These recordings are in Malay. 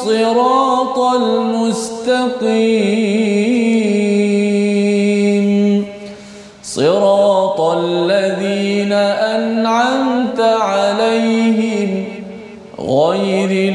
الصراط المستقيم. صراط الذين أنعمت عليهم غير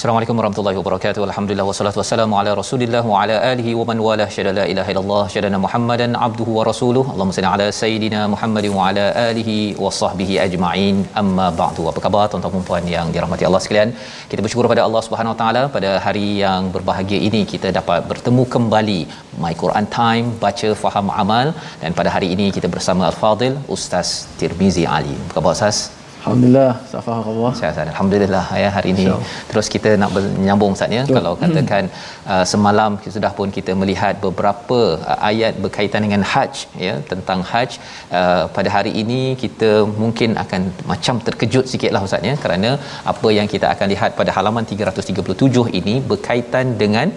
Assalamualaikum warahmatullahi wabarakatuh. Alhamdulillah wassalatu wassalamu ala Rasulillah wa ala alihi wa man wala syada la ilaha illallah syadana Muhammadan abduhu wa rasuluh. Allahumma salli ala sayidina Muhammadin wa ala alihi wa sahbihi ajma'in. Amma ba'du. Apa khabar tuan-tuan dan puan yang dirahmati Allah sekalian? Kita bersyukur pada Allah Subhanahu wa taala pada hari yang berbahagia ini kita dapat bertemu kembali My Quran Time baca faham amal dan pada hari ini kita bersama Al-Fadil Ustaz Tirmizi Ali. Apa khabar Ustaz? Alhamdulillah, Safah Allah. Sihat. Alhamdulillah ya hari ini. Terus kita nak menyambung Ustaz ya. Kalau katakan uh, semalam sudah pun kita melihat beberapa uh, ayat berkaitan dengan haji ya tentang haji uh, pada hari ini kita mungkin akan macam terkejut sikitlah Ustaz ya. Kerana apa yang kita akan lihat pada halaman 337 ini berkaitan dengan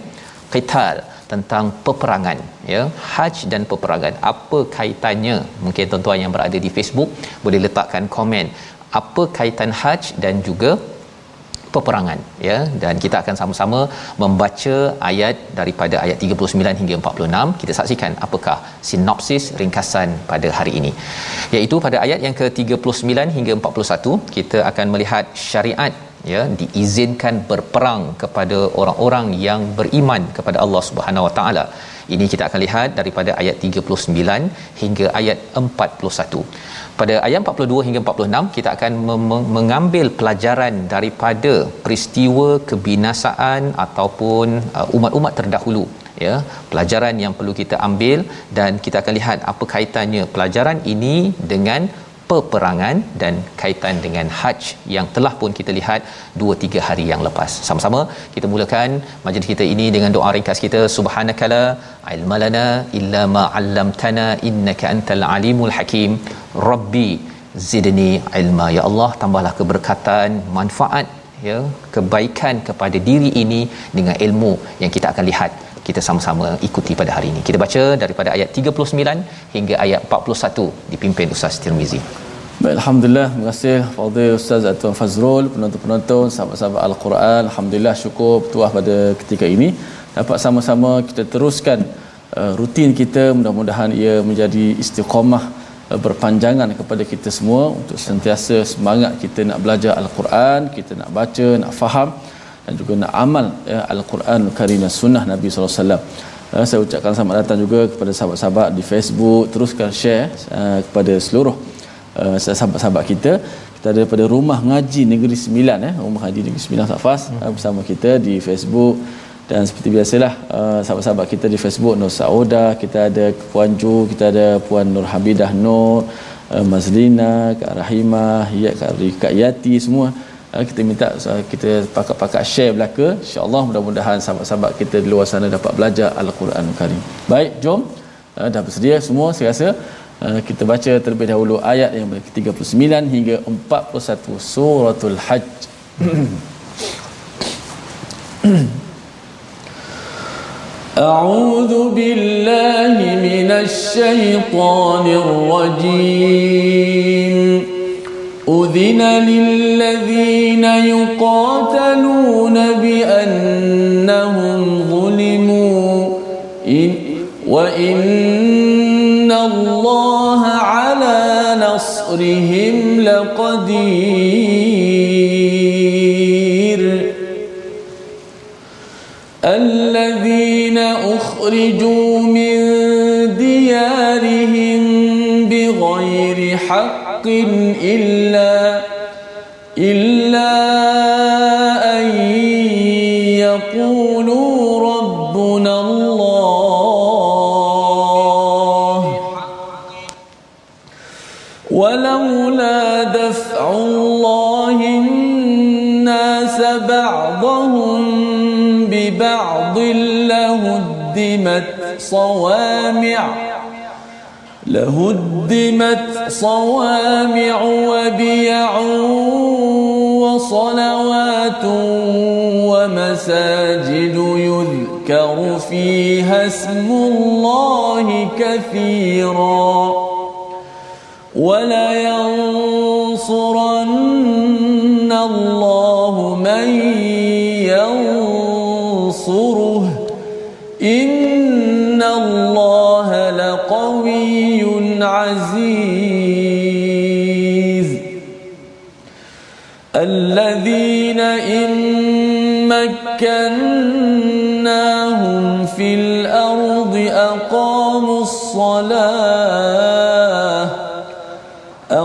qital tentang peperangan ya. Haj dan peperangan. Apa kaitannya? Mungkin tuan-tuan yang berada di Facebook boleh letakkan komen apa kaitan haj dan juga peperangan ya. Dan kita akan sama-sama membaca ayat daripada ayat 39 hingga 46 kita saksikan apakah sinopsis ringkasan pada hari ini. Iaitu pada ayat yang ke-39 hingga 41 kita akan melihat syariat ya diizinkan berperang kepada orang-orang yang beriman kepada Allah Subhanahu Wa Taala. Ini kita akan lihat daripada ayat 39 hingga ayat 41 pada ayat 42 hingga 46 kita akan mem- mengambil pelajaran daripada peristiwa kebinasaan ataupun uh, umat-umat terdahulu ya pelajaran yang perlu kita ambil. Dan kita akan lihat apa kaitannya pelajaran ini dengan peperangan dan kaitan dengan haj yang telah pun kita lihat 2 3 hari yang lepas. Sama-sama kita mulakan majlis kita ini dengan doa ringkas kita subhanakala ilmalana illa ma 'allamtana innaka antal alimul hakim. Rabbi zidni ilma ya Allah tambahlah keberkatan manfaat ya kebaikan kepada diri ini dengan ilmu yang kita akan lihat kita sama-sama ikuti pada hari ini. Kita baca daripada ayat 39 hingga ayat 41 dipimpin Ustaz Tirmizi. Baik, Alhamdulillah, terima kasih Fadil Ustaz Tuan Fazrul, penonton-penonton, sahabat-sahabat Al-Quran. Alhamdulillah syukur bertuah pada ketika ini dapat sama-sama kita teruskan uh, rutin kita mudah-mudahan ia menjadi istiqamah uh, berpanjangan kepada kita semua untuk sentiasa semangat kita nak belajar Al-Quran, kita nak baca, nak faham dan juga nak amal ya, Al-Quran Karim dan Sunnah Nabi SAW. Uh, saya ucapkan selamat datang juga kepada sahabat-sahabat di Facebook. Teruskan share uh, kepada seluruh uh, sahabat-sahabat kita. Kita ada pada Rumah Ngaji Negeri Sembilan. Eh, Rumah Ngaji Negeri Sembilan Safas uh, bersama kita di Facebook. Dan seperti biasalah uh, sahabat-sahabat kita di Facebook Nur Sauda, kita ada Puan Ju, kita ada Puan Nur Habidah Nur, uh, Mazlina, Kak Rahimah, ya, Kak, Kak Yati semua kita minta uh, kita pakat-pakat share belaka insyaallah mudah-mudahan sahabat-sahabat kita di luar sana dapat belajar al-Quran Karim. Baik, jom uh, dah bersedia semua saya rasa uh, kita baca terlebih dahulu ayat yang ke-39 hingga 41 suratul hajj. أعوذ بالله من الشيطان الرجيم أذن للذين يقاتلون بأنهم ظلموا. إن وإن الله على نصرهم لقدير. الذين أخرجوا من ديارهم بغير حق إلا ولولا دفع الله الناس بعضهم ببعض لهدمت صوامع لهدمت صوامع وبيع وصلوات ومساجد يذكر فيها اسم الله كثيرا. ولينصرن الله من ينصره. إن الله لقوي عزيز. الذين إن مكناهم في الأرض أقاموا الصلاة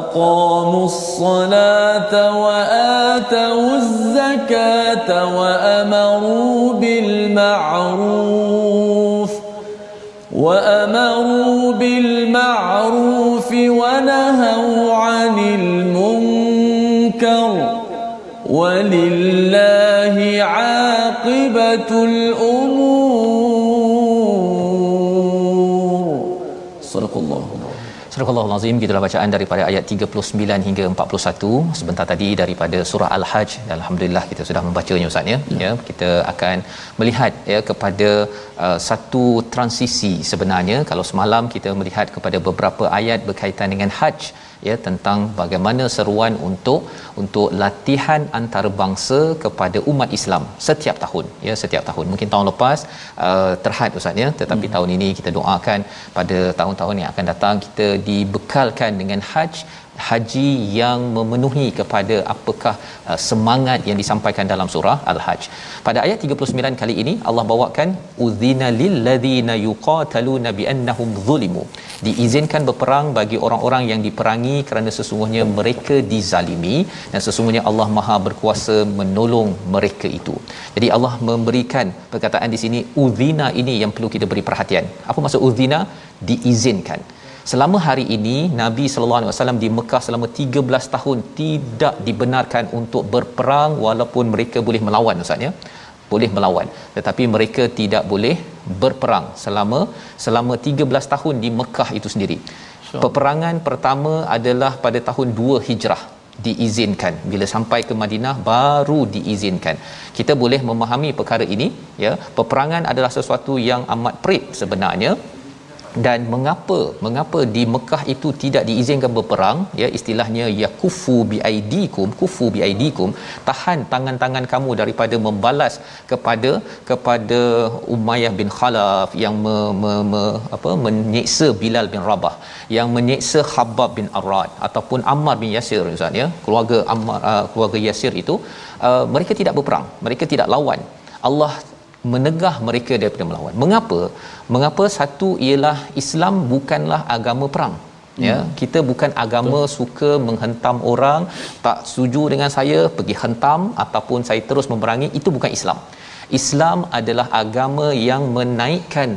أقاموا الصلاة وآتوا الزكاة وأمروا بالمعروف وأمروا بالمعروف ونهوا عن المنكر ولله عاقبة الأمور Surah Al-Azim gitulah bacaan daripada ayat 39 hingga 41 sebentar tadi daripada surah Al-Hajj. Alhamdulillah kita sudah membacanya ustaz ya. ya. Kita akan melihat ya kepada uh, satu transisi sebenarnya. Kalau semalam kita melihat kepada beberapa ayat berkaitan dengan haji ya tentang bagaimana seruan untuk untuk latihan antarabangsa kepada umat Islam setiap tahun ya setiap tahun mungkin tahun lepas uh, terhad ustaz ya tetapi hmm. tahun ini kita doakan pada tahun-tahun yang akan datang kita dibekalkan dengan haji haji yang memenuhi kepada apakah uh, semangat yang disampaikan dalam surah al-hajj. Pada ayat 39 kali ini Allah bawakan udzina lil ladzina yuqataluna bi annahum zulimu. Diizinkan berperang bagi orang-orang yang diperangi kerana sesungguhnya mereka dizalimi dan sesungguhnya Allah Maha berkuasa menolong mereka itu. Jadi Allah memberikan perkataan di sini udzina ini yang perlu kita beri perhatian. Apa maksud udzina diizinkan selama hari ini Nabi sallallahu alaihi wasallam di Mekah selama 13 tahun tidak dibenarkan untuk berperang walaupun mereka boleh melawan ustaz ya. Boleh melawan. Tetapi mereka tidak boleh berperang selama selama 13 tahun di Mekah itu sendiri. Sure. peperangan pertama adalah pada tahun 2 Hijrah diizinkan. Bila sampai ke Madinah baru diizinkan. Kita boleh memahami perkara ini ya. Peperangan adalah sesuatu yang amat perit sebenarnya dan mengapa mengapa di Mekah itu tidak diizinkan berperang? Ya istilahnya yakufu biaidikum kufu biaidikum tahan tangan-tangan kamu daripada membalas kepada kepada Umayyah bin Khalaf yang me, me, me, apa menyiksa Bilal bin Rabah yang menyiksa Khabbab bin Arad ataupun Ammar bin Yasir ustaz ya. Keluarga Ammar uh, keluarga Yasir itu uh, mereka tidak berperang mereka tidak lawan. Allah menegah mereka daripada melawan. Mengapa? Mengapa satu ialah Islam bukanlah agama perang. Ya, hmm. kita bukan agama Betul. suka menghentam orang, tak setuju dengan saya pergi hentam ataupun saya terus memerangi, itu bukan Islam. Islam adalah agama yang menaikkan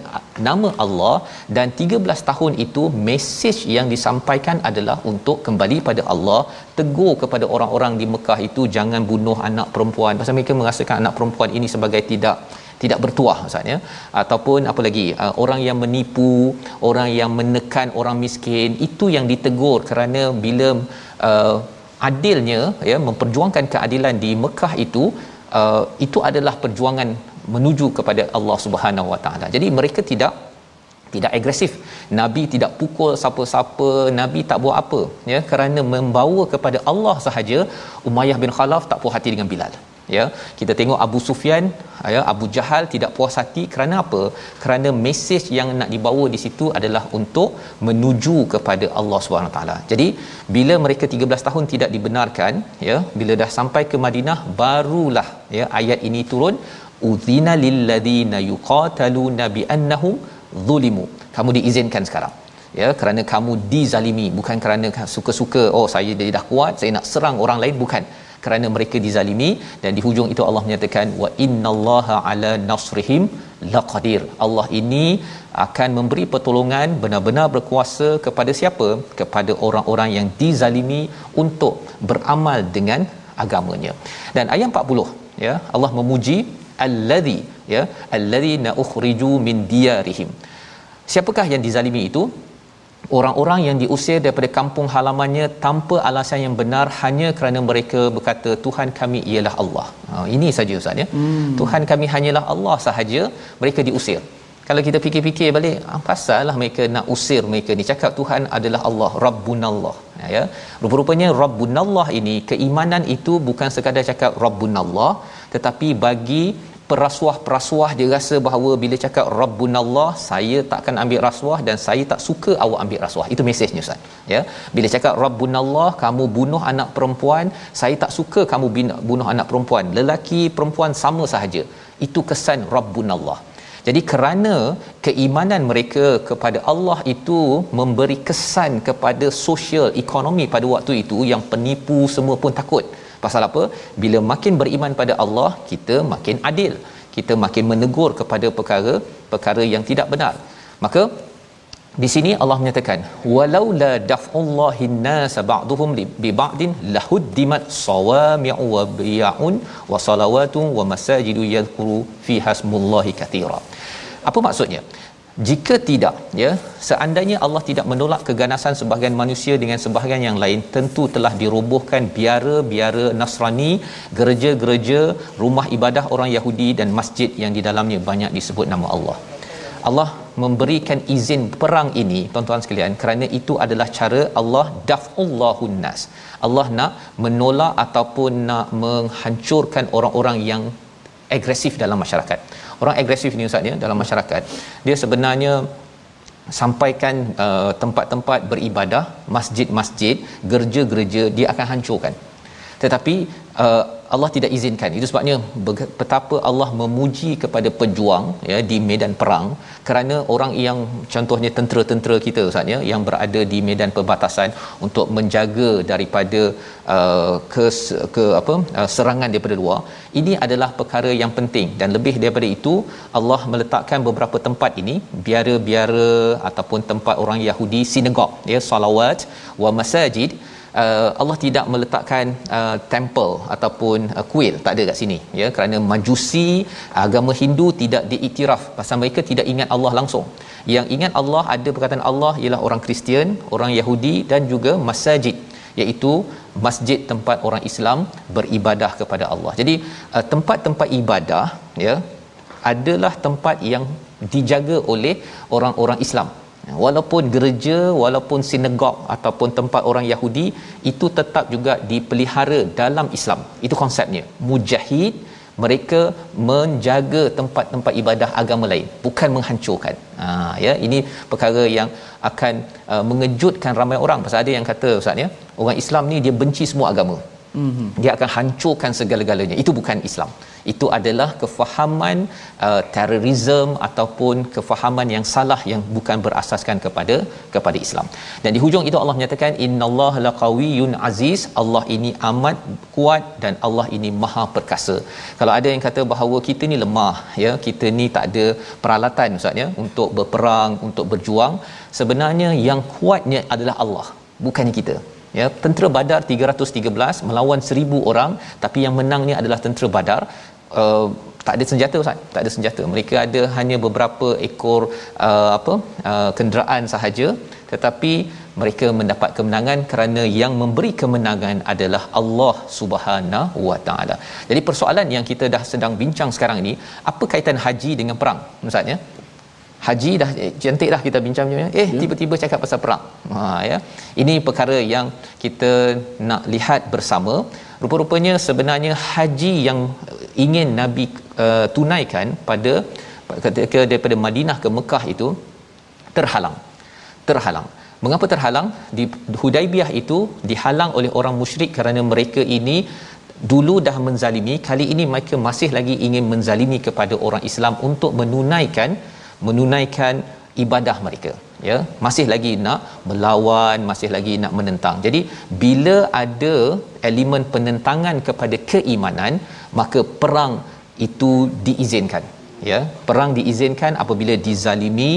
nama Allah dan 13 tahun itu mesej yang disampaikan adalah untuk kembali pada Allah tegur kepada orang-orang di Mekah itu jangan bunuh anak perempuan pasal mereka merasakan anak perempuan ini sebagai tidak tidak bertuah maksudnya ataupun apa lagi uh, orang yang menipu orang yang menekan orang miskin itu yang ditegur kerana bila uh, adilnya ya memperjuangkan keadilan di Mekah itu uh, itu adalah perjuangan menuju kepada Allah Subhanahu Wa Taala. Jadi mereka tidak tidak agresif. Nabi tidak pukul siapa-siapa nabi tak buat apa ya. Kerana membawa kepada Allah sahaja Umayyah bin Khalaf tak puas hati dengan Bilal ya kita tengok Abu Sufyan ya Abu Jahal tidak puas hati. Kerana apa? Kerana mesej yang nak dibawa di situ adalah untuk menuju kepada Allah Subhanahu taala. Jadi bila mereka 13 tahun tidak dibenarkan ya bila dah sampai ke Madinah barulah ya ayat ini turun. Udhina lil ladina yuqataluna bi annahum zulimu. Kamu diizinkan sekarang ya kerana kamu dizalimi. Bukan kerana suka-suka oh saya dia dah kuat saya nak serang orang lain. Bukan kerana mereka dizalimi dan di hujung itu Allah menyatakan wa innallaha ala nasrihim laqadir. Allah ini akan memberi pertolongan benar-benar berkuasa kepada siapa? Kepada orang-orang yang dizalimi untuk beramal dengan agamanya. Dan ayat 40 ya Allah memuji allazi ya allazi na ukhriju min diyarihim. Siapakah yang dizalimi itu orang-orang yang diusir daripada kampung halamannya tanpa alasan yang benar hanya kerana mereka berkata Tuhan kami ialah Allah. Ha, ini saja ustaz ya. Hmm. Tuhan kami hanyalah Allah sahaja, mereka diusir. Kalau kita fikir-fikir balik, ah, pasallah mereka nak usir mereka ni cakap Tuhan adalah Allah, Rabbunallah. Ha, ya. Rupa-rupanya Rabbunallah ini keimanan itu bukan sekadar cakap Rabbunallah tetapi bagi perasuah-perasuah dia rasa bahawa bila cakap rabbunallah saya takkan ambil rasuah dan saya tak suka awak ambil rasuah. Itu mesejnya ustaz. Ya? Bila cakap rabbunallah kamu bunuh anak perempuan saya tak suka kamu bunuh anak perempuan. Lelaki perempuan sama sahaja. Itu kesan rabbunallah jadi kerana keimanan mereka kepada Allah itu memberi kesan kepada sosial ekonomi pada waktu itu yang penipu semua pun takut Pasal apa? Bila makin beriman pada Allah, kita makin adil. Kita makin menegur kepada perkara-perkara yang tidak benar. Maka di sini Allah menyatakan walau la daf'ullahi an-nas ba'dhum bi ba'din lahuddimat sawami'u wa biya'un wa salawatun wa masajidu yadhkuru fi hasmullahi katira. Apa maksudnya? Jika tidak ya seandainya Allah tidak menolak keganasan sebahagian manusia dengan sebahagian yang lain tentu telah dirobohkan biara-biara Nasrani gereja-gereja rumah ibadah orang Yahudi dan masjid yang di dalamnya banyak disebut nama Allah. Allah memberikan izin perang ini tuan-tuan sekalian kerana itu adalah cara Allah daf'ullahun nas Allah nak menolak ataupun nak menghancurkan orang-orang yang agresif dalam masyarakat orang agresif ni ustaz ya dalam masyarakat. Dia sebenarnya sampaikan uh, tempat-tempat beribadah masjid-masjid gereja-gereja dia akan hancurkan. Tetapi uh, Allah tidak izinkan. Itu sebabnya betapa Allah memuji kepada pejuang ya di medan perang kerana orang yang contohnya tentera-tentera kita ustaz ya yang berada di medan perbatasan untuk menjaga daripada uh, ke ke apa uh, serangan daripada luar ini adalah perkara yang penting. Dan lebih daripada itu Allah meletakkan beberapa tempat ini biara-biara ataupun tempat orang Yahudi sinagog ya salawat wa masajid uh, Allah tidak meletakkan uh, temple ataupun uh, kuil tak ada kat sini ya. Kerana majusi agama Hindu tidak diiktiraf. Pasal mereka tidak ingat Allah langsung. Yang ingat Allah ada perkataan Allah ialah orang Kristian orang Yahudi dan juga masjid iaitu masjid tempat orang Islam beribadah kepada Allah. Jadi uh, tempat-tempat ibadah ya adalah tempat yang dijaga oleh orang-orang Islam walaupun gereja walaupun sinagog ataupun tempat orang Yahudi itu tetap juga dipelihara dalam Islam. Itu konsepnya. Mujahid mereka menjaga tempat-tempat ibadah agama lain bukan menghancurkan. Ha ya ini perkara yang akan uh, mengejutkan ramai orang. Pasal ada yang kata ustaz ya orang Islam ni dia benci semua agama mm-hmm. dia akan hancurkan segala-galanya itu bukan Islam itu adalah kefahaman uh, terorisme ataupun kefahaman yang salah yang bukan berasaskan kepada kepada Islam. Dan di hujung itu Allah menyatakan innallaha laqawiyyun aziz. Allah ini amat kuat dan Allah ini maha perkasa. Kalau ada yang kata bahawa kita ni lemah ya, kita ni tak ada peralatan ustaz ya untuk berperang, untuk berjuang, sebenarnya yang kuatnya adalah Allah, bukannya kita ya tentera badar 313 melawan 1000 orang tapi yang menangnya adalah tentera badar uh, tak ada senjata Ustaz tak ada senjata mereka ada hanya beberapa ekor uh, apa uh, kenderaan sahaja tetapi mereka mendapat kemenangan kerana yang memberi kemenangan adalah Allah Subhanahu Wa Taala. Jadi persoalan yang kita dah sedang bincang sekarang ini, apa kaitan haji dengan perang? Maksudnya, haji dah eh, cantik dah kita bincang eh ya. tiba-tiba cakap pasal perang. Ha ya. Ini perkara yang kita nak lihat bersama. Rupa-rupanya sebenarnya haji yang ingin Nabi uh, tunaikan pada ketika daripada Madinah ke Mekah itu terhalang. Terhalang. Mengapa terhalang? Di Hudaibiyah itu dihalang oleh orang musyrik kerana mereka ini dulu dah menzalimi kali ini mereka masih lagi ingin menzalimi kepada orang Islam untuk menunaikan menunaikan ibadah mereka. Ya masih lagi nak melawan masih lagi nak menentang. Jadi bila ada elemen penentangan kepada keimanan maka perang itu diizinkan. Ya perang diizinkan apabila dizalimi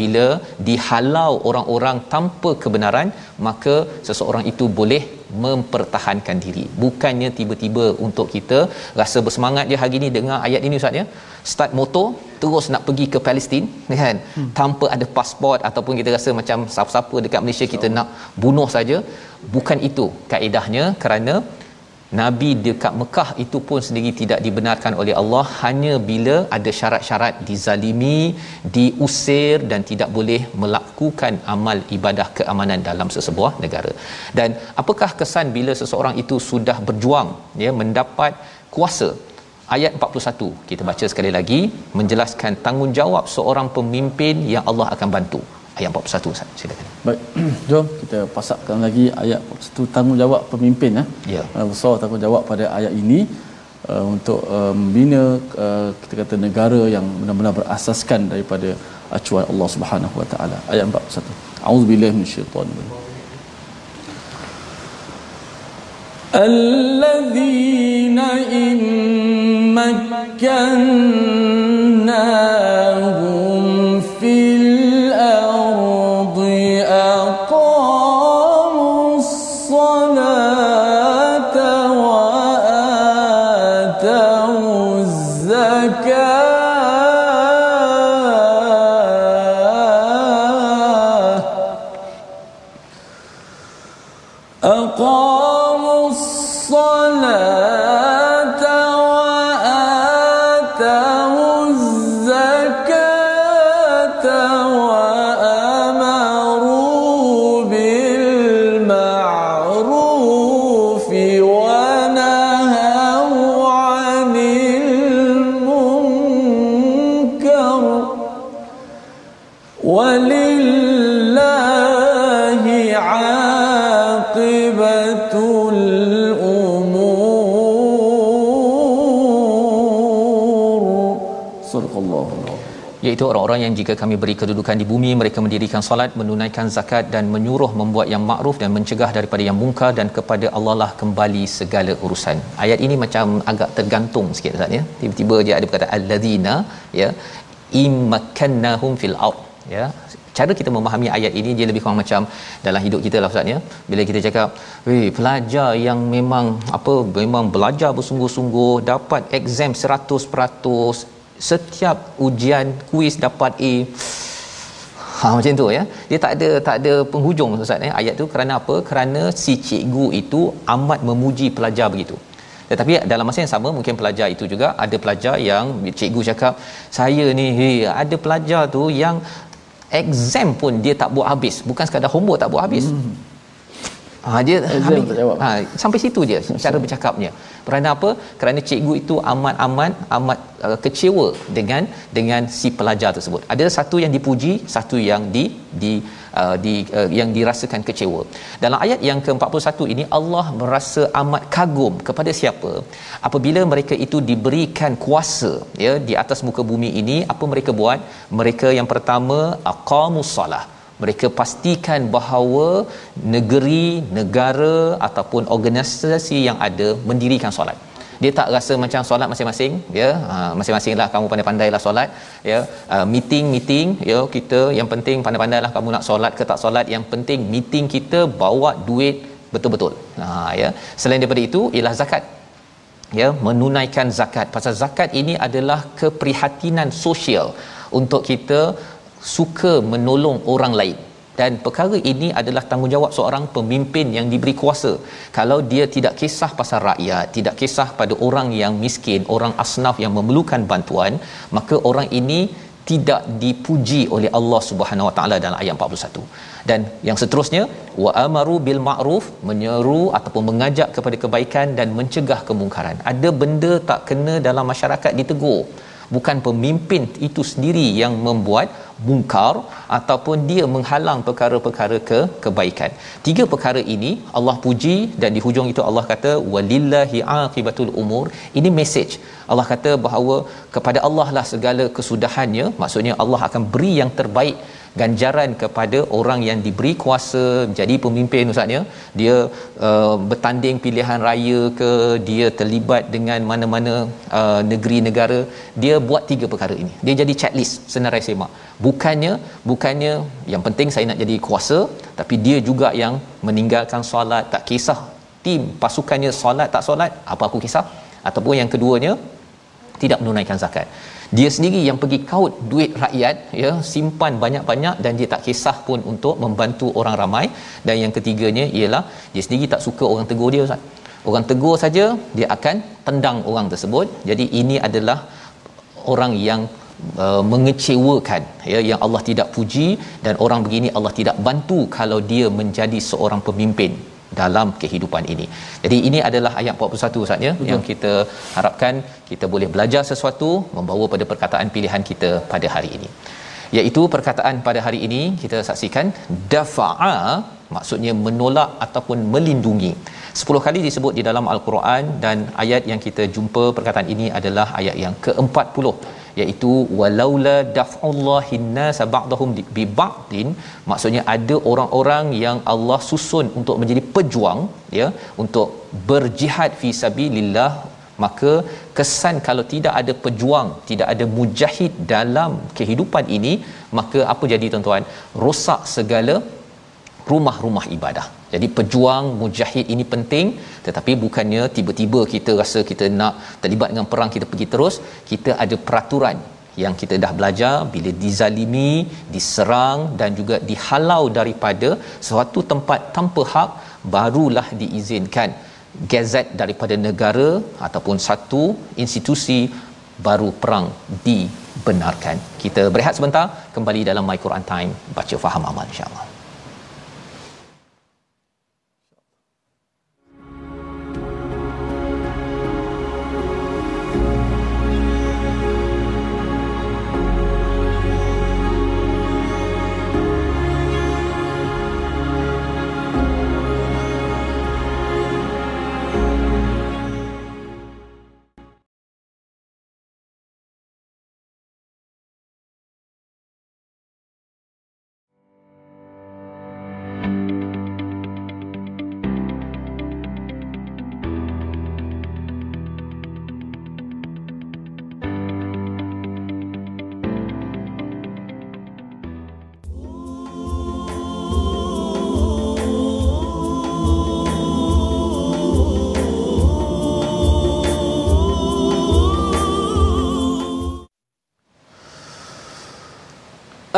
bila dihalau orang-orang tanpa kebenaran maka seseorang itu boleh mempertahankan diri. Bukannya tiba-tiba untuk kita rasa bersemangat je hari ni dengar ayat ini ustaz ya. Start motor terus nak pergi ke Palestin kan hmm. tanpa ada pasport ataupun kita rasa macam siapa-siapa dekat Malaysia kita nak bunuh saja bukan itu kaedahnya kerana Nabi dekat Mekah itu pun sendiri tidak dibenarkan oleh Allah hanya bila ada syarat-syarat dizalimi, diusir dan tidak boleh melakukan amal ibadah keamanan dalam sesebuah negara. Dan apakah kesan bila seseorang itu sudah berjuang ya mendapat kuasa ayat 41 kita baca sekali lagi. Menjelaskan tanggungjawab seorang pemimpin yang Allah akan bantu. Ayat 41 Ustaz silakan. Baik jom kita pasakkan lagi ayat 41 tanggungjawab pemimpin eh. Ya. Uh, besar tanggungjawab pada ayat ini uh, untuk uh, membina uh, kita kata negara yang benar-benar berasaskan daripada acuan Allah Subhanahu Wa Taala. Ayat 41 auzubillahi minasyaitanir الذين إن مكناهم في الأرض أقاموا الصلاة وآتوا الزكاة iaitu orang-orang yang jika kami beri kedudukan di bumi mereka mendirikan solat menunaikan zakat dan menyuruh membuat yang makruf dan mencegah daripada yang mungkar dan kepada Allah lah kembali segala urusan. Ayat ini macam agak tergantung sikit Ustaz ya. Tiba-tiba dia ada perkataan alladzina ya immakannahum fil ard. Ya cara kita memahami ayat ini dia lebih kurang macam dalam hidup kita lah Ustaz ya. Bila kita cakap weh pelajar yang memang apa memang belajar bersungguh-sungguh dapat exam 100% setiap ujian kuis dapat A Ha macam tu ya. Dia tak ada tak ada penghujung ustaz ya ayat tu kerana apa? Kerana si cikgu itu amat memuji pelajar begitu. Tetapi dalam masa yang sama mungkin pelajar itu juga ada pelajar yang cikgu cakap saya ni hey, ada pelajar tu yang exam pun dia tak buat habis. Bukan sekadar homework tak buat habis. Hmm. Ha dia Exam habis, ha sampai situ je cara bercakapnya. Kerana apa? Kerana cikgu itu amat-amat amat uh, kecewa dengan dengan si pelajar tersebut. Ada satu yang dipuji, satu yang di di uh, di uh, yang dirasakan kecewa. Dalam ayat yang ke-41 ini Allah merasa amat kagum kepada siapa? Apabila mereka itu diberikan kuasa ya di atas muka bumi ini, apa mereka buat? Mereka yang pertama aqamus solah mereka pastikan bahawa negeri, negara ataupun organisasi yang ada mendirikan solat. Dia tak rasa macam solat masing-masing, ya. Ha, masing-masinglah kamu pandai-pandailah solat, ya. Uh, meeting meeting, ya kita yang penting pandai-pandailah kamu nak solat ke tak solat, yang penting meeting kita bawa duit betul-betul. Ha ya. Selain daripada itu ialah zakat. Ya, menunaikan zakat. Pasal zakat ini adalah keprihatinan sosial untuk kita suka menolong orang lain. Dan perkara ini adalah tanggungjawab seorang pemimpin yang diberi kuasa. Kalau dia tidak kisah pasal rakyat tidak kisah pada orang yang miskin orang asnaf yang memerlukan bantuan maka orang ini tidak dipuji oleh Allah Subhanahu Wa Taala dalam ayat 41 dan yang seterusnya wa amaru bil ma'ruf menyeru ataupun mengajak kepada kebaikan dan mencegah kemungkaran. Ada benda tak kena dalam masyarakat ditegur. Bukan pemimpin itu sendiri yang membuat mungkar ataupun dia menghalang perkara-perkara ke kebaikan. Tiga perkara ini Allah puji dan di hujung itu Allah kata walillahi aqibatul umur. Ini message. Allah kata bahawa kepada Allah lah segala kesudahannya. Maksudnya Allah akan beri yang terbaik ganjaran kepada orang yang diberi kuasa jadi pemimpin ustaznya dia uh, bertanding pilihan raya ke dia terlibat dengan mana-mana uh, negeri negara dia buat tiga perkara ini. Dia jadi checklist senarai semak. Bukannya bukannya yang penting saya nak jadi kuasa tapi dia juga yang meninggalkan solat tak kisah tim pasukannya solat tak solat apa aku kisah? Ataupun yang keduanya tidak menunaikan zakat dia sendiri yang pergi kaut duit rakyat ya simpan banyak-banyak dan dia tak kisah pun untuk membantu orang ramai dan yang ketiganya ialah dia sendiri tak suka orang tegur dia Ustaz. Orang tegur saja dia akan tendang orang tersebut. Jadi ini adalah orang yang uh, mengecewakan ya yang Allah tidak puji dan orang begini Allah tidak bantu kalau dia menjadi seorang pemimpin dalam kehidupan ini. Jadi ini adalah ayat 41 Ustaz ya yang kita harapkan kita boleh belajar sesuatu membawa pada perkataan pilihan kita pada hari ini. Iaitu perkataan pada hari ini kita saksikan dafa'a maksudnya menolak ataupun melindungi. 10 kali disebut di dalam al-Quran dan ayat yang kita jumpa perkataan ini adalah ayat yang ke-40 iaitu walaula daf'ullahi nasa ba'dahum bi ba'din maksudnya ada orang-orang yang Allah susun untuk menjadi pejuang ya untuk berjihad fi sabilillah maka kesan kalau tidak ada pejuang tidak ada mujahid dalam kehidupan ini maka apa jadi tuan-tuan? Rosak segala rumah-rumah ibadah jadi pejuang mujahid ini penting tetapi bukannya tiba-tiba kita rasa kita nak terlibat dengan perang kita pergi terus. Kita ada peraturan yang kita dah belajar bila dizalimi diserang dan juga dihalau daripada suatu tempat tanpa hak barulah diizinkan gazet daripada negara ataupun satu institusi baru perang dibenarkan. Kita berehat sebentar kembali dalam my Quran time baca faham amal insyaallah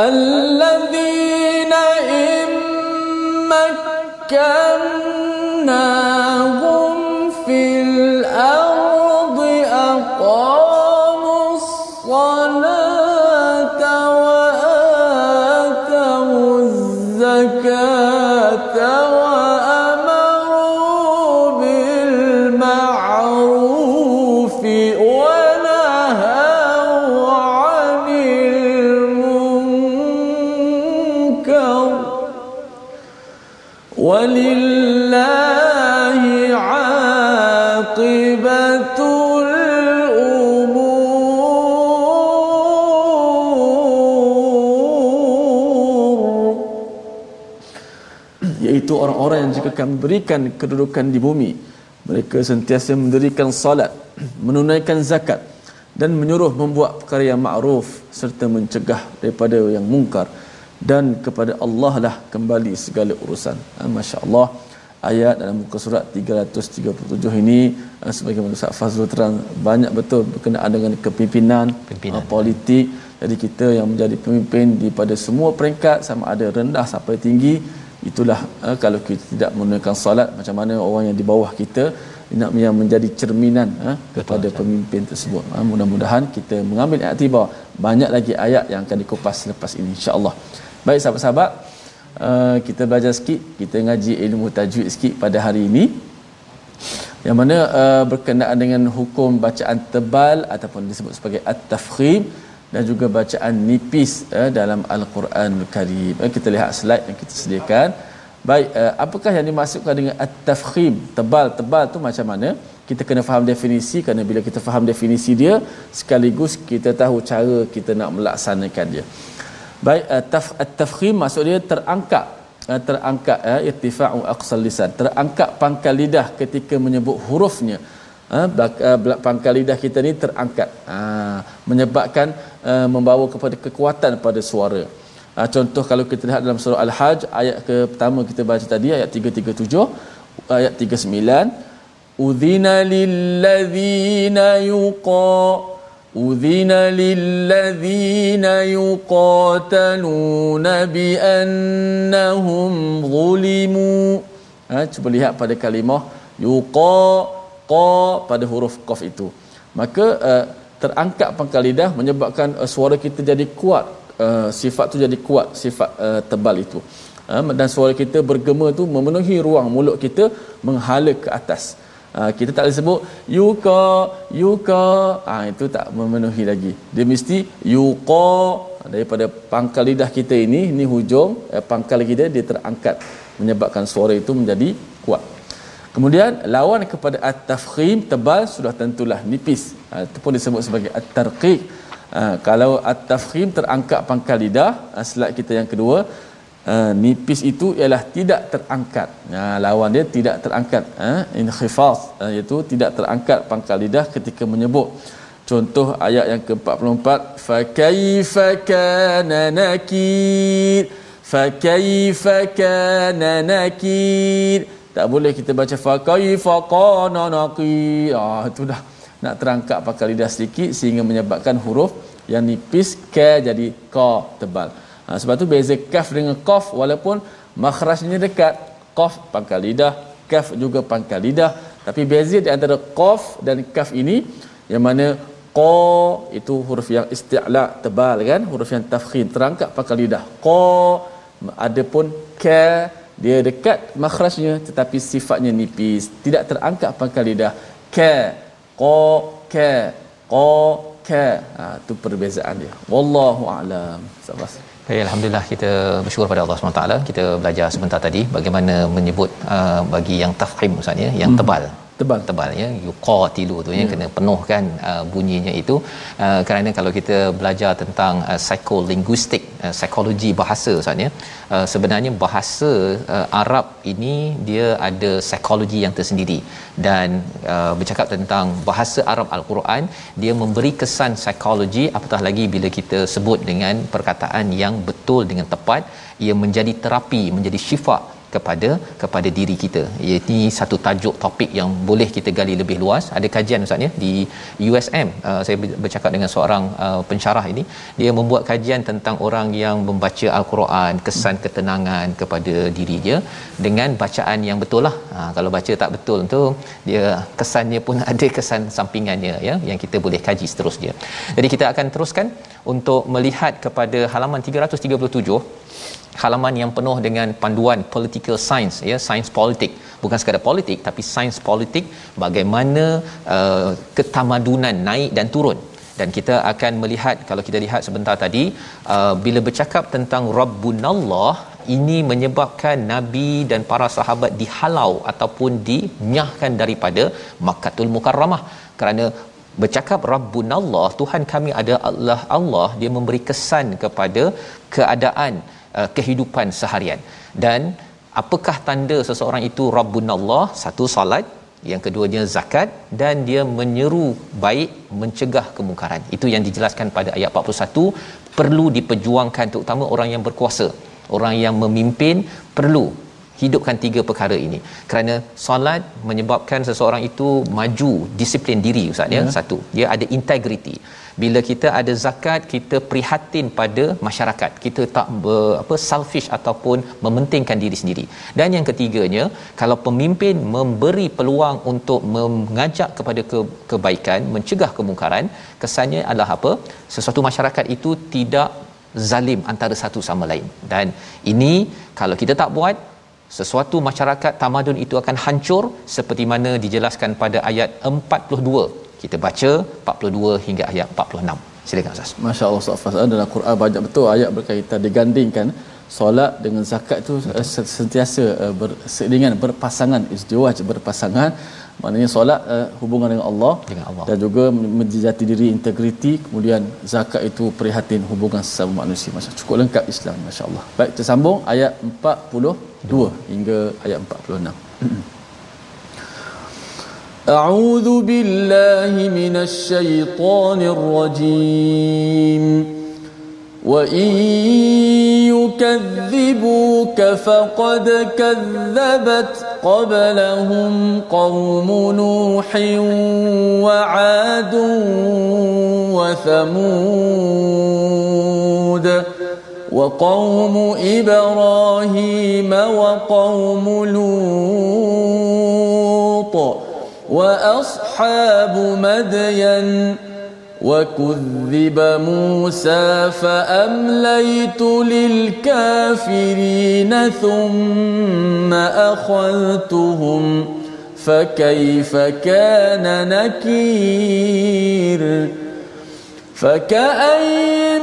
الذين إن مكناهم iaitu orang-orang yang jika kami berikan kedudukan di bumi mereka sentiasa mendirikan salat menunaikan zakat dan menyuruh membuat perkara yang ma'ruf serta mencegah daripada yang mungkar dan kepada Allah lah kembali segala urusan ha, Masya Allah ayat dalam muka surat 337 ini ha, sebagaimana Ustaz Fazrul terang banyak betul berkenaan dengan kepimpinan, Pimpinan. ha, politik jadi kita yang menjadi pemimpin di pada semua peringkat sama ada rendah sampai tinggi itulah uh, kalau kita tidak menunaikan salat macam mana orang yang di bawah kita nak yang menjadi cerminan uh, kepada pemimpin tersebut. Uh, mudah-mudahan kita mengambil iktibar banyak lagi ayat yang akan dikupas selepas ini insyaallah. Baik sahabat-sahabat uh, kita belajar sikit kita ngaji ilmu tajwid sikit pada hari ini. Yang mana uh, berkenaan dengan hukum bacaan tebal ataupun disebut sebagai at-tafkhim dan juga bacaan nipis uh, dalam al-Quran Karim. Uh, kita lihat slide yang kita sediakan. Baik, uh, apakah yang dimaksudkan dengan at-tafkhim? Tebal-tebal tu macam mana? Kita kena faham definisi kerana bila kita faham definisi dia, sekaligus kita tahu cara kita nak melaksanakan dia. Baik, uh, at-tafkhim maksud dia terangkat uh, terangkat uh, irtifa'u aqsal lisan terangkat pangkal lidah ketika menyebut hurufnya uh, pangkal lidah kita ni terangkat uh, menyebabkan uh, membawa kepada kekuatan pada suara uh, contoh kalau kita lihat dalam surah al-hajj ayat ke pertama kita baca tadi ayat 337 ayat 39 udhina lillazina yuqa أذن للذين يقاتلون بأنهم ظلموا ha, cuba lihat pada kalimah yuqa qa pada huruf qaf itu. Maka uh, terangkat pangkal lidah menyebabkan uh, suara kita jadi kuat uh, sifat tu jadi kuat sifat uh, tebal itu. Uh, dan suara kita bergema tu memenuhi ruang mulut kita menghala ke atas. Ha, kita tak boleh sebut yuka yuka ha, itu tak memenuhi lagi. Dia mesti yuqa daripada pangkal lidah kita ini ini hujung eh, pangkal kita dia terangkat menyebabkan suara itu menjadi kuat kemudian lawan kepada at-tafkhim tebal sudah tentulah nipis ha, itu pun disebut sebagai at-tarqiq ha, kalau at-tafkhim terangkat pangkal lidah ha, slide kita yang kedua uh, nipis itu ialah tidak terangkat. Uh, lawan dia tidak terangkat. Uh, inkhifaz uh, iaitu tidak terangkat pangkal lidah ketika menyebut. Contoh ayat yang ke-44 fa kaifa kana nakir fa kaifa kana nakir tak boleh kita baca fa kaifa kana nakir ah itu dah nak terangkat pangkal lidah sedikit sehingga menyebabkan huruf yang nipis ka jadi ka tebal Ha, sebab tu beza kaf dengan qaf walaupun makhrajnya dekat. Qaf pangkal lidah, kaf juga pangkal lidah. Tapi beza di antara qaf dan kaf ini yang mana qa itu huruf yang isti'la tebal kan, huruf yang tafkhim terangkat pangkal lidah. Qa adapun ka dia dekat makhrajnya tetapi sifatnya nipis, tidak terangkat pangkal lidah. Ka qa ka qa ka. Ha, itu perbezaan dia. Wallahu a'lam. Sabar. Baik, Alhamdulillah kita bersyukur pada Allah SWT. Kita belajar sebentar tadi bagaimana menyebut uh, bagi yang tafkhim Ustaz ya, yang hmm. tebal tebal tebal ya yuqatilu tu ya, ya. kena penuhkan uh, bunyinya itu uh, kerana kalau kita belajar tentang uh, psikolinguistik uh, psikologi bahasa Ustaz ya uh, sebenarnya bahasa uh, Arab ini dia ada psikologi yang tersendiri dan uh, bercakap tentang bahasa Arab al-Quran dia memberi kesan psikologi apatah lagi bila kita sebut dengan perkataan yang betul dengan tepat ia menjadi terapi menjadi syifa kepada kepada diri kita. Ini satu tajuk topik yang boleh kita gali lebih luas. Ada kajian ustaz ya di USM. Uh, saya bercakap dengan seorang uh, pensyarah ini, dia membuat kajian tentang orang yang membaca al-Quran, kesan ketenangan kepada diri dia dengan bacaan yang betul lah. Ha, kalau baca tak betul tu dia kesannya pun ada kesan sampingannya ya yang kita boleh kaji seterusnya. Jadi kita akan teruskan untuk melihat kepada halaman 337 halaman yang penuh dengan panduan political science ya sains politik. Bukan sekadar politik tapi sains politik bagaimana uh, ketamadunan naik dan turun. Dan kita akan melihat kalau kita lihat sebentar tadi uh, bila bercakap tentang rabbunallah ini menyebabkan nabi dan para sahabat dihalau ataupun dinyahkan daripada Makkahul Mukarramah. Kerana bercakap rabbunallah Tuhan kami ada Allah Allah dia memberi kesan kepada keadaan uh, kehidupan seharian. Dan apakah tanda seseorang itu rabbunallah? Satu salat yang keduanya zakat dan dia menyeru baik mencegah kemungkaran. Itu yang dijelaskan pada ayat 41 perlu diperjuangkan terutama orang yang berkuasa orang yang memimpin perlu hidupkan tiga perkara ini. Kerana solat menyebabkan seseorang itu maju disiplin diri ustaz ya, ya. satu dia ada integriti bila kita ada zakat kita prihatin pada masyarakat. Kita tak ber, apa selfish ataupun mementingkan diri sendiri. Dan yang ketiganya kalau pemimpin memberi peluang untuk mengajak kepada ke, kebaikan mencegah kemungkaran kesannya adalah apa? Sesuatu masyarakat itu tidak zalim antara satu sama lain. Dan ini kalau kita tak buat sesuatu masyarakat tamadun itu akan hancur seperti mana dijelaskan pada ayat 42 kita baca 42 hingga ayat 46 silakan ustaz. Masya Allah Ustaz Fazal dalam Quran banyak betul ayat berkaitan digandingkan solat dengan zakat tu uh, sentiasa uh, berseiringan berpasangan izdiwaj berpasangan. Maknanya solat uh, hubungan dengan Allah Dengan Allah. dan juga menjati diri integriti kemudian zakat itu prihatin hubungan sesama manusia. Masya cukup lengkap Islam Masya Allah baik kita sambung ayat 42 hingga ayat 46 أعوذ بالله من الشيطان الرجيم. وإن يكذبوك فقد كذبت قبلهم قوم نوح وعاد وثمود وقوم إبراهيم وقوم لوط وأصحاب مدين وكذب موسى فأمليت للكافرين ثم أخذتهم فكيف كان نكير فكأي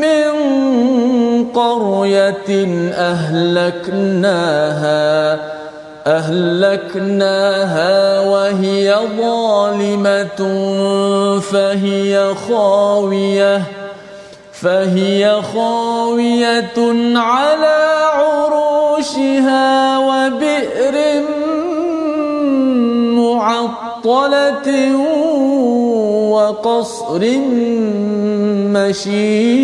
من قرية أهلكناها أهلكناها وهي ظالمة فهي خاوية فهي خاوية على عروشها وبئر معطلة وقصر مشيد.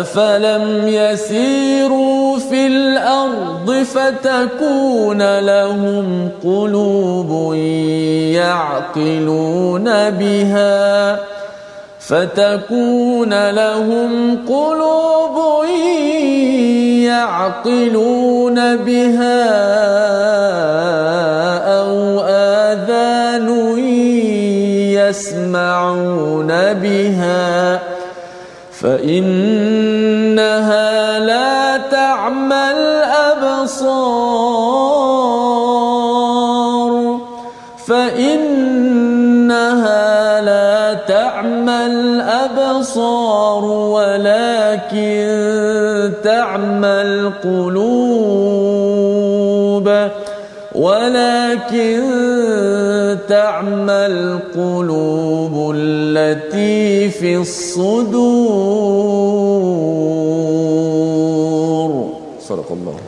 أفلم يسيروا في الأرض فتكون لهم قلوب يعقلون بها فتكون لهم قلوب يعقلون بها أو آذان يسمعون بها فإنها الأبصار ولكن تعمى القلوب. ولكن تعمى القلوب التي في الصدور. صدق الله.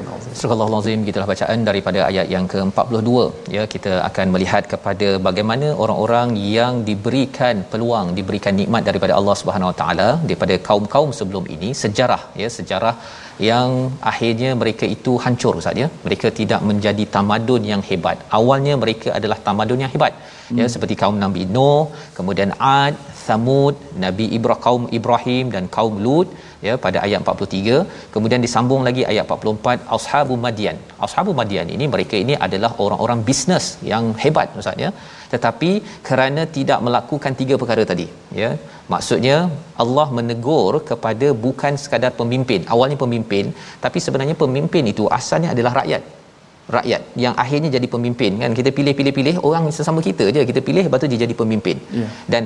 Astagfirullahalazim gitulah bacaan daripada ayat yang ke-42 ya kita akan melihat kepada bagaimana orang-orang yang diberikan peluang diberikan nikmat daripada Allah Subhanahu Wa Taala daripada kaum-kaum sebelum ini sejarah ya sejarah yang akhirnya mereka itu hancur ustaz ya. mereka tidak menjadi tamadun yang hebat. Awalnya mereka adalah tamadun yang hebat. Ya, hmm. ya seperti kaum Nabi Nuh kemudian Ad Samud Nabi Ibrahim kaum Ibrahim dan kaum Lut ya pada ayat 43 kemudian disambung lagi ayat 44 ashabu madian. Ashabu madian ini mereka ini adalah orang-orang bisnes yang hebat ustaz ya. Tetapi kerana tidak melakukan tiga perkara tadi ya. Maksudnya Allah menegur kepada bukan sekadar pemimpin awalnya pemimpin tapi sebenarnya pemimpin itu asalnya adalah rakyat. Rakyat yang akhirnya jadi pemimpin kan? Kita pilih-pilih-pilih orang sesama kita je kita pilih lepas tu dia jadi pemimpin. Ya. dan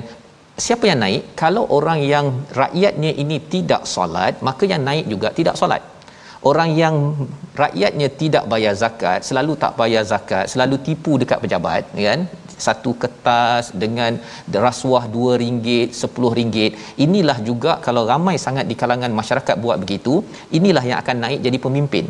siapa yang naik? Kalau orang yang rakyatnya ini tidak solat maka yang naik juga tidak solat. Orang yang rakyatnya tidak bayar zakat selalu tak bayar zakat selalu tipu dekat pejabat kan? Satu kertas dengan rasuah RM2 RM10 inilah juga kalau ramai sangat di kalangan masyarakat buat begitu inilah yang akan naik jadi pemimpin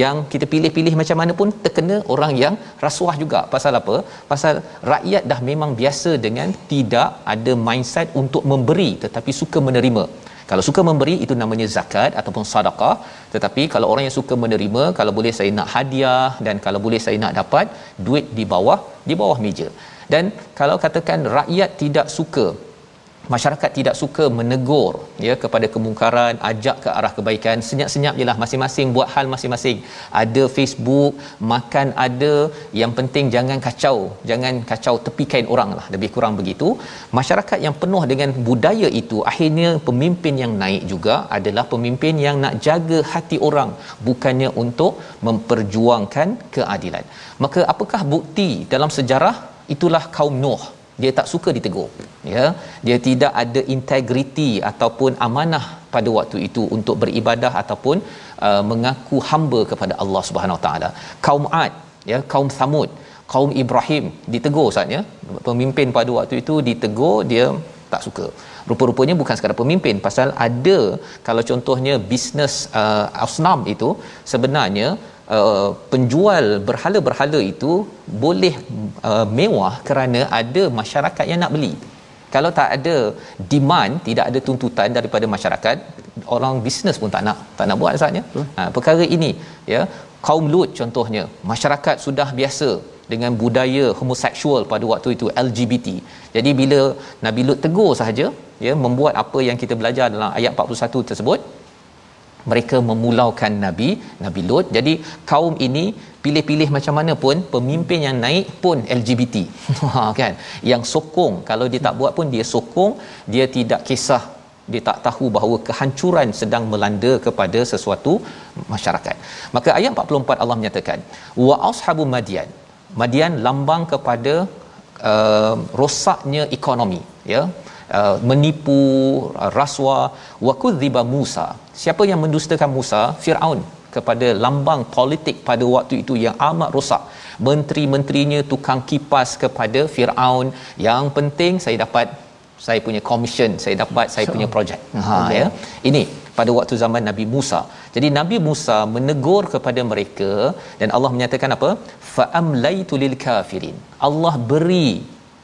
yang kita pilih-pilih macam mana pun terkena orang yang rasuah juga. Pasal apa? Pasal rakyat dah memang biasa dengan tidak ada mindset untuk memberi tetapi suka menerima. Kalau suka memberi itu namanya zakat ataupun sedekah tetapi kalau orang yang suka menerima kalau boleh saya nak hadiah dan kalau boleh saya nak dapat duit di bawah di bawah meja. Dan kalau katakan rakyat tidak suka masyarakat tidak suka menegur ya kepada kemungkaran ajak ke arah kebaikan. Senyap-senyap jelah masing-masing buat hal masing-masing. Ada Facebook makan ada. Yang penting jangan kacau jangan kacau tepi kain orang lah. Lebih kurang begitu. Masyarakat yang penuh dengan budaya itu akhirnya pemimpin yang naik juga adalah pemimpin yang nak jaga hati orang bukannya untuk memperjuangkan keadilan. Maka apakah bukti dalam sejarah? Itulah kaum Nuh dia tak suka ditegur ya. Dia tidak ada integriti ataupun amanah pada waktu itu untuk beribadah ataupun uh, mengaku hamba kepada Allah Subhanahu taala. Kaum Ad ya kaum Samud kaum Ibrahim ditegur saatnya pemimpin pada waktu itu ditegur dia tak suka rupa-rupanya bukan sekadar pemimpin. Pasal ada kalau contohnya bisnes uh, asnam itu sebenarnya uh, penjual berhala-berhala itu boleh uh, mewah kerana ada masyarakat yang nak beli. Kalau tak ada demand tidak ada tuntutan daripada masyarakat orang bisnes pun tak nak tak nak buat saatnya ha, perkara ini ya. Kaum Lut contohnya masyarakat sudah biasa dengan budaya homoseksual pada waktu itu LGBT. Jadi bila Nabi Lut tegur sahaja ya membuat apa yang kita belajar dalam ayat 41 tersebut mereka memulaukan Nabi Nabi Lut. Jadi kaum ini pilih-pilih macam mana pun pemimpin yang naik pun LGBT. Ha kan. Yang sokong kalau dia tak buat pun dia sokong, dia tidak kisah dia tak tahu bahawa kehancuran sedang melanda kepada sesuatu masyarakat. Maka ayat 44 Allah menyatakan wa ashabu madyan Madian lambang kepada uh, rosaknya ekonomi ya uh, menipu uh, rasuah. Wa kudziba Musa. Siapa yang mendustakan Musa? Firaun kepada lambang politik pada waktu itu yang amat rosak. Menteri-menterinya tukang kipas kepada Firaun. Yang penting saya dapat saya punya commission saya dapat saya punya projek. Ha ya. Ini pada waktu zaman Nabi Musa. Jadi Nabi Musa menegur kepada mereka dan Allah menyatakan apa? Fa amlaitu lil kafirin. Allah beri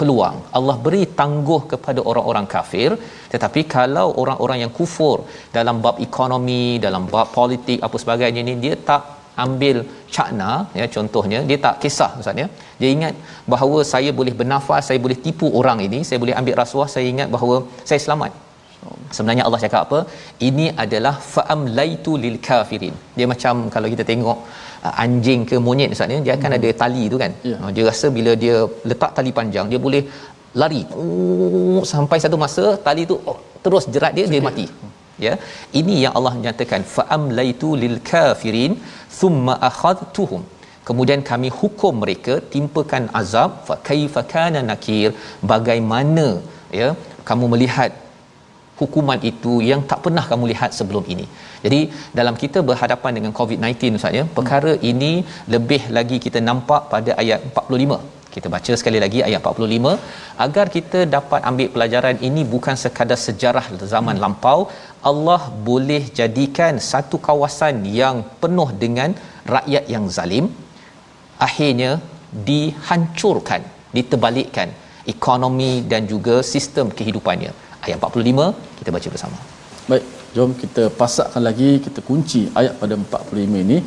peluang. Allah beri tangguh kepada orang-orang kafir. Tetapi kalau orang-orang yang kufur dalam bab ekonomi, dalam bab politik apa sebagainya ni dia tak ambil cakna ya contohnya dia tak kisah maksudnya dia ingat bahawa saya boleh bernafas saya boleh tipu orang ini saya boleh ambil rasuah saya ingat bahawa saya selamat Sebenarnya Allah cakap apa? Ini adalah fa'am laitu lil kafirin. Dia macam kalau kita tengok anjing ke monyet misalnya dia akan hmm. ada tali tu kan. Yeah. Uh, dia rasa bila dia letak tali panjang dia boleh lari oh, sampai satu masa tali tu oh, terus jerat dia okay. dia mati. Ya. Ini yang Allah nyatakan fa'am laitu lil kafirin thumma akhadtuhum. Kemudian kami hukum mereka timpakan azab fa kaifa kana nakir bagaimana ya kamu melihat hukuman itu yang tak pernah kamu lihat sebelum ini. Jadi dalam kita berhadapan dengan COVID-19 Ustaz ya, perkara hmm. ini lebih lagi kita nampak pada ayat 45. Kita baca sekali lagi ayat 45 agar kita dapat ambil pelajaran ini bukan sekadar sejarah zaman hmm. lampau, Allah boleh jadikan satu kawasan yang penuh dengan rakyat yang zalim akhirnya dihancurkan, diterbalikkan ekonomi dan juga sistem kehidupannya ayat 45 kita baca bersama. Baik, jom kita pasakkan lagi kita kunci ayat pada 45 ini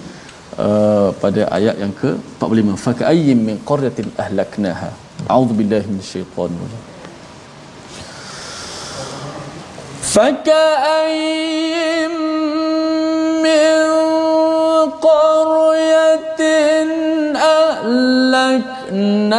uh, pada ayat yang ke 45. Fa ka'ayyim min qaryatin ahlaknaha. A'udzu billahi minasyaitonir rajim. فكأين من قرية أهلكناها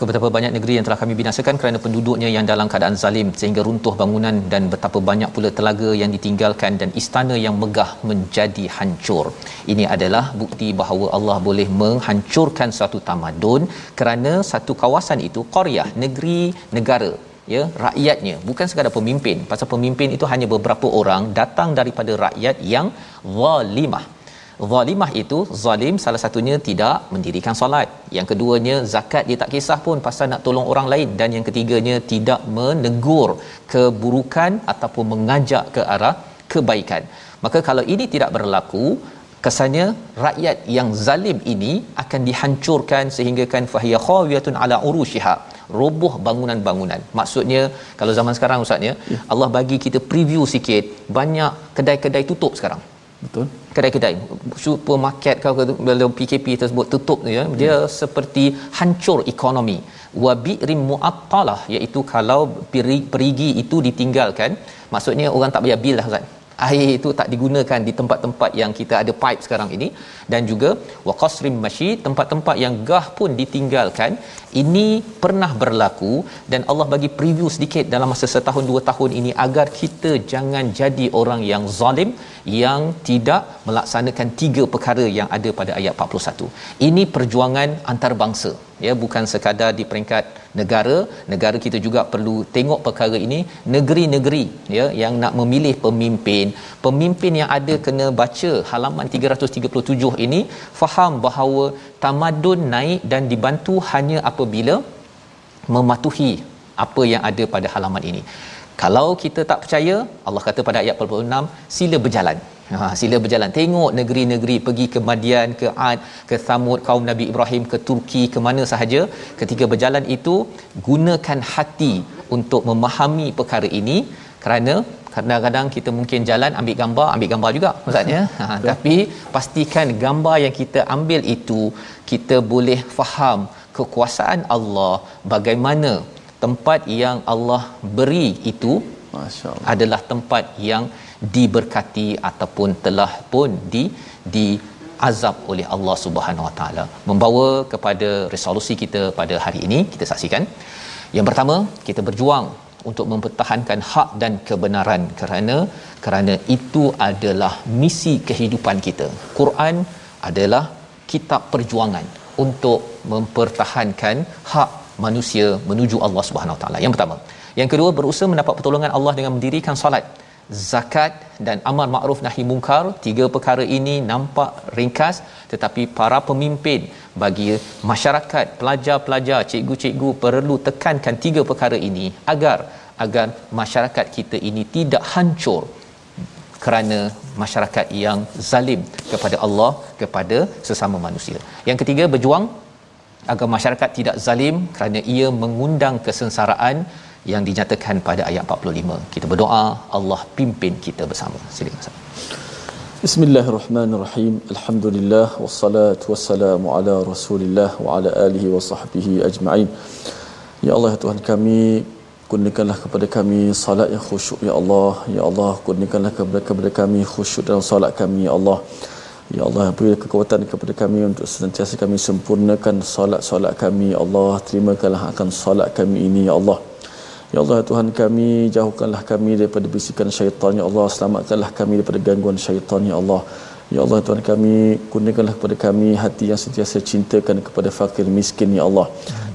maka betapa banyak negeri yang telah kami binasakan kerana penduduknya yang dalam keadaan zalim sehingga runtuh bangunan dan betapa banyak pula telaga yang ditinggalkan dan istana yang megah menjadi hancur. Ini adalah bukti bahawa Allah boleh menghancurkan suatu tamadun kerana satu kawasan itu qaryah negeri negara ya rakyatnya bukan sekadar pemimpin. Pasal pemimpin itu hanya beberapa orang datang daripada rakyat yang zalimah zalimah itu zalim salah satunya tidak mendirikan solat. Yang keduanya zakat dia tak kisah pun pasal nak tolong orang lain. Dan yang ketiganya tidak menegur keburukan ataupun mengajak ke arah kebaikan. Maka kalau ini tidak berlaku kesannya rakyat yang zalim ini akan dihancurkan sehingga kan fahiya khawiyatun ala urushiha. Roboh bangunan-bangunan. Maksudnya kalau zaman sekarang ustaz ya Allah bagi kita preview sikit. Banyak kedai-kedai tutup sekarang betul. Kedai-kedai supermarket kau kalau PKP tersebut tutup ya. Dia hmm. seperti hancur ekonomi. Wa bi'rim mu'attalah iaitu kalau perigi itu ditinggalkan maksudnya orang tak bayar bil lah Ustaz air itu tak digunakan di tempat-tempat yang kita ada pipe sekarang ini. Dan juga waqasrim masyi tempat-tempat yang gah pun ditinggalkan ini pernah berlaku. Dan Allah bagi preview sedikit dalam masa setahun dua tahun ini agar kita jangan jadi orang yang zalim yang tidak melaksanakan tiga perkara yang ada pada ayat 41 ini perjuangan antarabangsa ya bukan sekadar di peringkat negara. Negara kita juga perlu tengok perkara ini. Negeri-negeri ya yang nak memilih pemimpin. Pemimpin yang ada kena baca halaman 337 ini faham bahawa tamadun naik dan dibantu hanya apabila mematuhi apa yang ada pada halaman ini. Kalau kita tak percaya Allah kata pada ayat 46 sila berjalan Ha, sila berjalan tengok negeri-negeri pergi ke Madian, ke Ad, ke Thamud, kaum Nabi Ibrahim, ke Turki, ke mana sahaja. Ketika berjalan itu gunakan hati untuk memahami perkara ini kerana kadang-kadang kita mungkin jalan ambil gambar, ambil gambar juga maksudnya. Ha, tapi pastikan gambar yang kita ambil itu kita boleh faham kekuasaan Allah bagaimana tempat yang Allah beri itu adalah tempat yang diberkati ataupun telah pun di di azab oleh Allah Subhanahu Wa Taala. Membawa kepada resolusi kita pada hari ini kita saksikan. Yang pertama kita berjuang untuk mempertahankan hak dan kebenaran kerana kerana itu adalah misi kehidupan kita. Quran adalah kitab perjuangan untuk mempertahankan hak manusia menuju Allah Subhanahu Wa Taala. Yang pertama. Yang kedua berusaha mendapat pertolongan Allah dengan mendirikan solat zakat dan amar makruf nahi mungkar tiga perkara ini nampak ringkas tetapi para pemimpin bagi masyarakat pelajar-pelajar cikgu-cikgu perlu tekankan tiga perkara ini agar agar masyarakat kita ini tidak hancur kerana masyarakat yang zalim kepada Allah kepada sesama manusia. Yang ketiga berjuang agar masyarakat tidak zalim kerana ia mengundang kesengsaraan yang dinyatakan pada ayat 45. Kita berdoa Allah pimpin kita bersama. Silakan. Bismillahirrahmanirrahim. Alhamdulillah wassalatu wassalamu ala Rasulillah wa ala alihi wa sahbihi ajma'in. Ya Allah ya Tuhan kami kurniakanlah kepada kami salat yang khusyuk ya Allah. Ya Allah kurniakanlah kepada, kepada kami khusyuk dalam salat kami ya Allah. Ya Allah beri kekuatan kepada kami untuk senantiasa kami sempurnakan salat-salat kami ya Allah. Terimakanlah akan salat kami ini ya Allah. Ya Allah Tuhan kami jauhkanlah kami daripada bisikan syaitan. Ya Allah selamatkanlah kami daripada gangguan syaitan ya Allah. Ya Allah Tuhan kami kurniakanlah kepada kami hati yang sentiasa cintakan kepada fakir miskin ya Allah.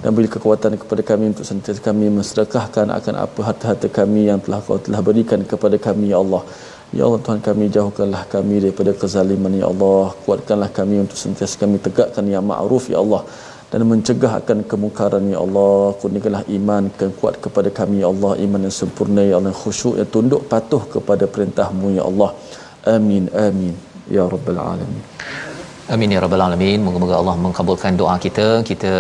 Dan beri kekuatan kepada kami untuk sentiasa kami mensedekahkan akan apa harta-harta kami yang telah Kau telah berikan kepada kami ya Allah. Ya Allah Tuhan kami jauhkanlah kami daripada kezaliman ya Allah. Kuatkanlah kami untuk sentiasa kami tegakkan yang ma'ruf ya Allah dan mencegah akan kemungkaran ya Allah. Kurniakanlah iman yang kuat kepada kami ya Allah. Iman yang sempurna ya Allah. Khusyuk yang tunduk patuh kepada perintahmu ya Allah. Amin amin. Ya rabbal alamin Amin ya rabbal alamin. Moga-moga Allah mengabulkan doa kita. Kita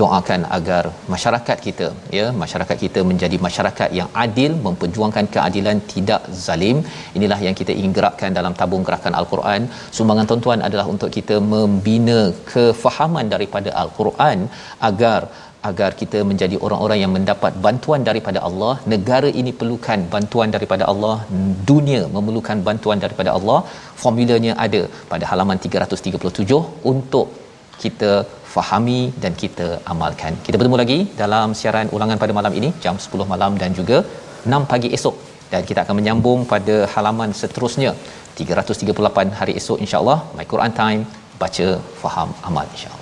doakan agar masyarakat kita ya, masyarakat kita menjadi masyarakat yang adil, memperjuangkan keadilan, tidak zalim. Inilah yang kita ingin gerakkan dalam tabung gerakan Al-Quran. Sumbangan tuan-tuan adalah untuk kita membina kefahaman daripada Al-Quran agar agar kita menjadi orang-orang yang mendapat bantuan daripada Allah. Negara ini perlukan bantuan daripada Allah. Dunia memerlukan bantuan daripada Allah. Formulanya ada pada halaman 337 untuk kita fahami dan kita amalkan. Kita bertemu lagi dalam siaran ulangan pada malam ini jam 10 malam dan juga 6 pagi esok. Dan kita akan menyambung pada halaman seterusnya 338 hari esok insya-Allah my Quran time baca faham amal insya-Allah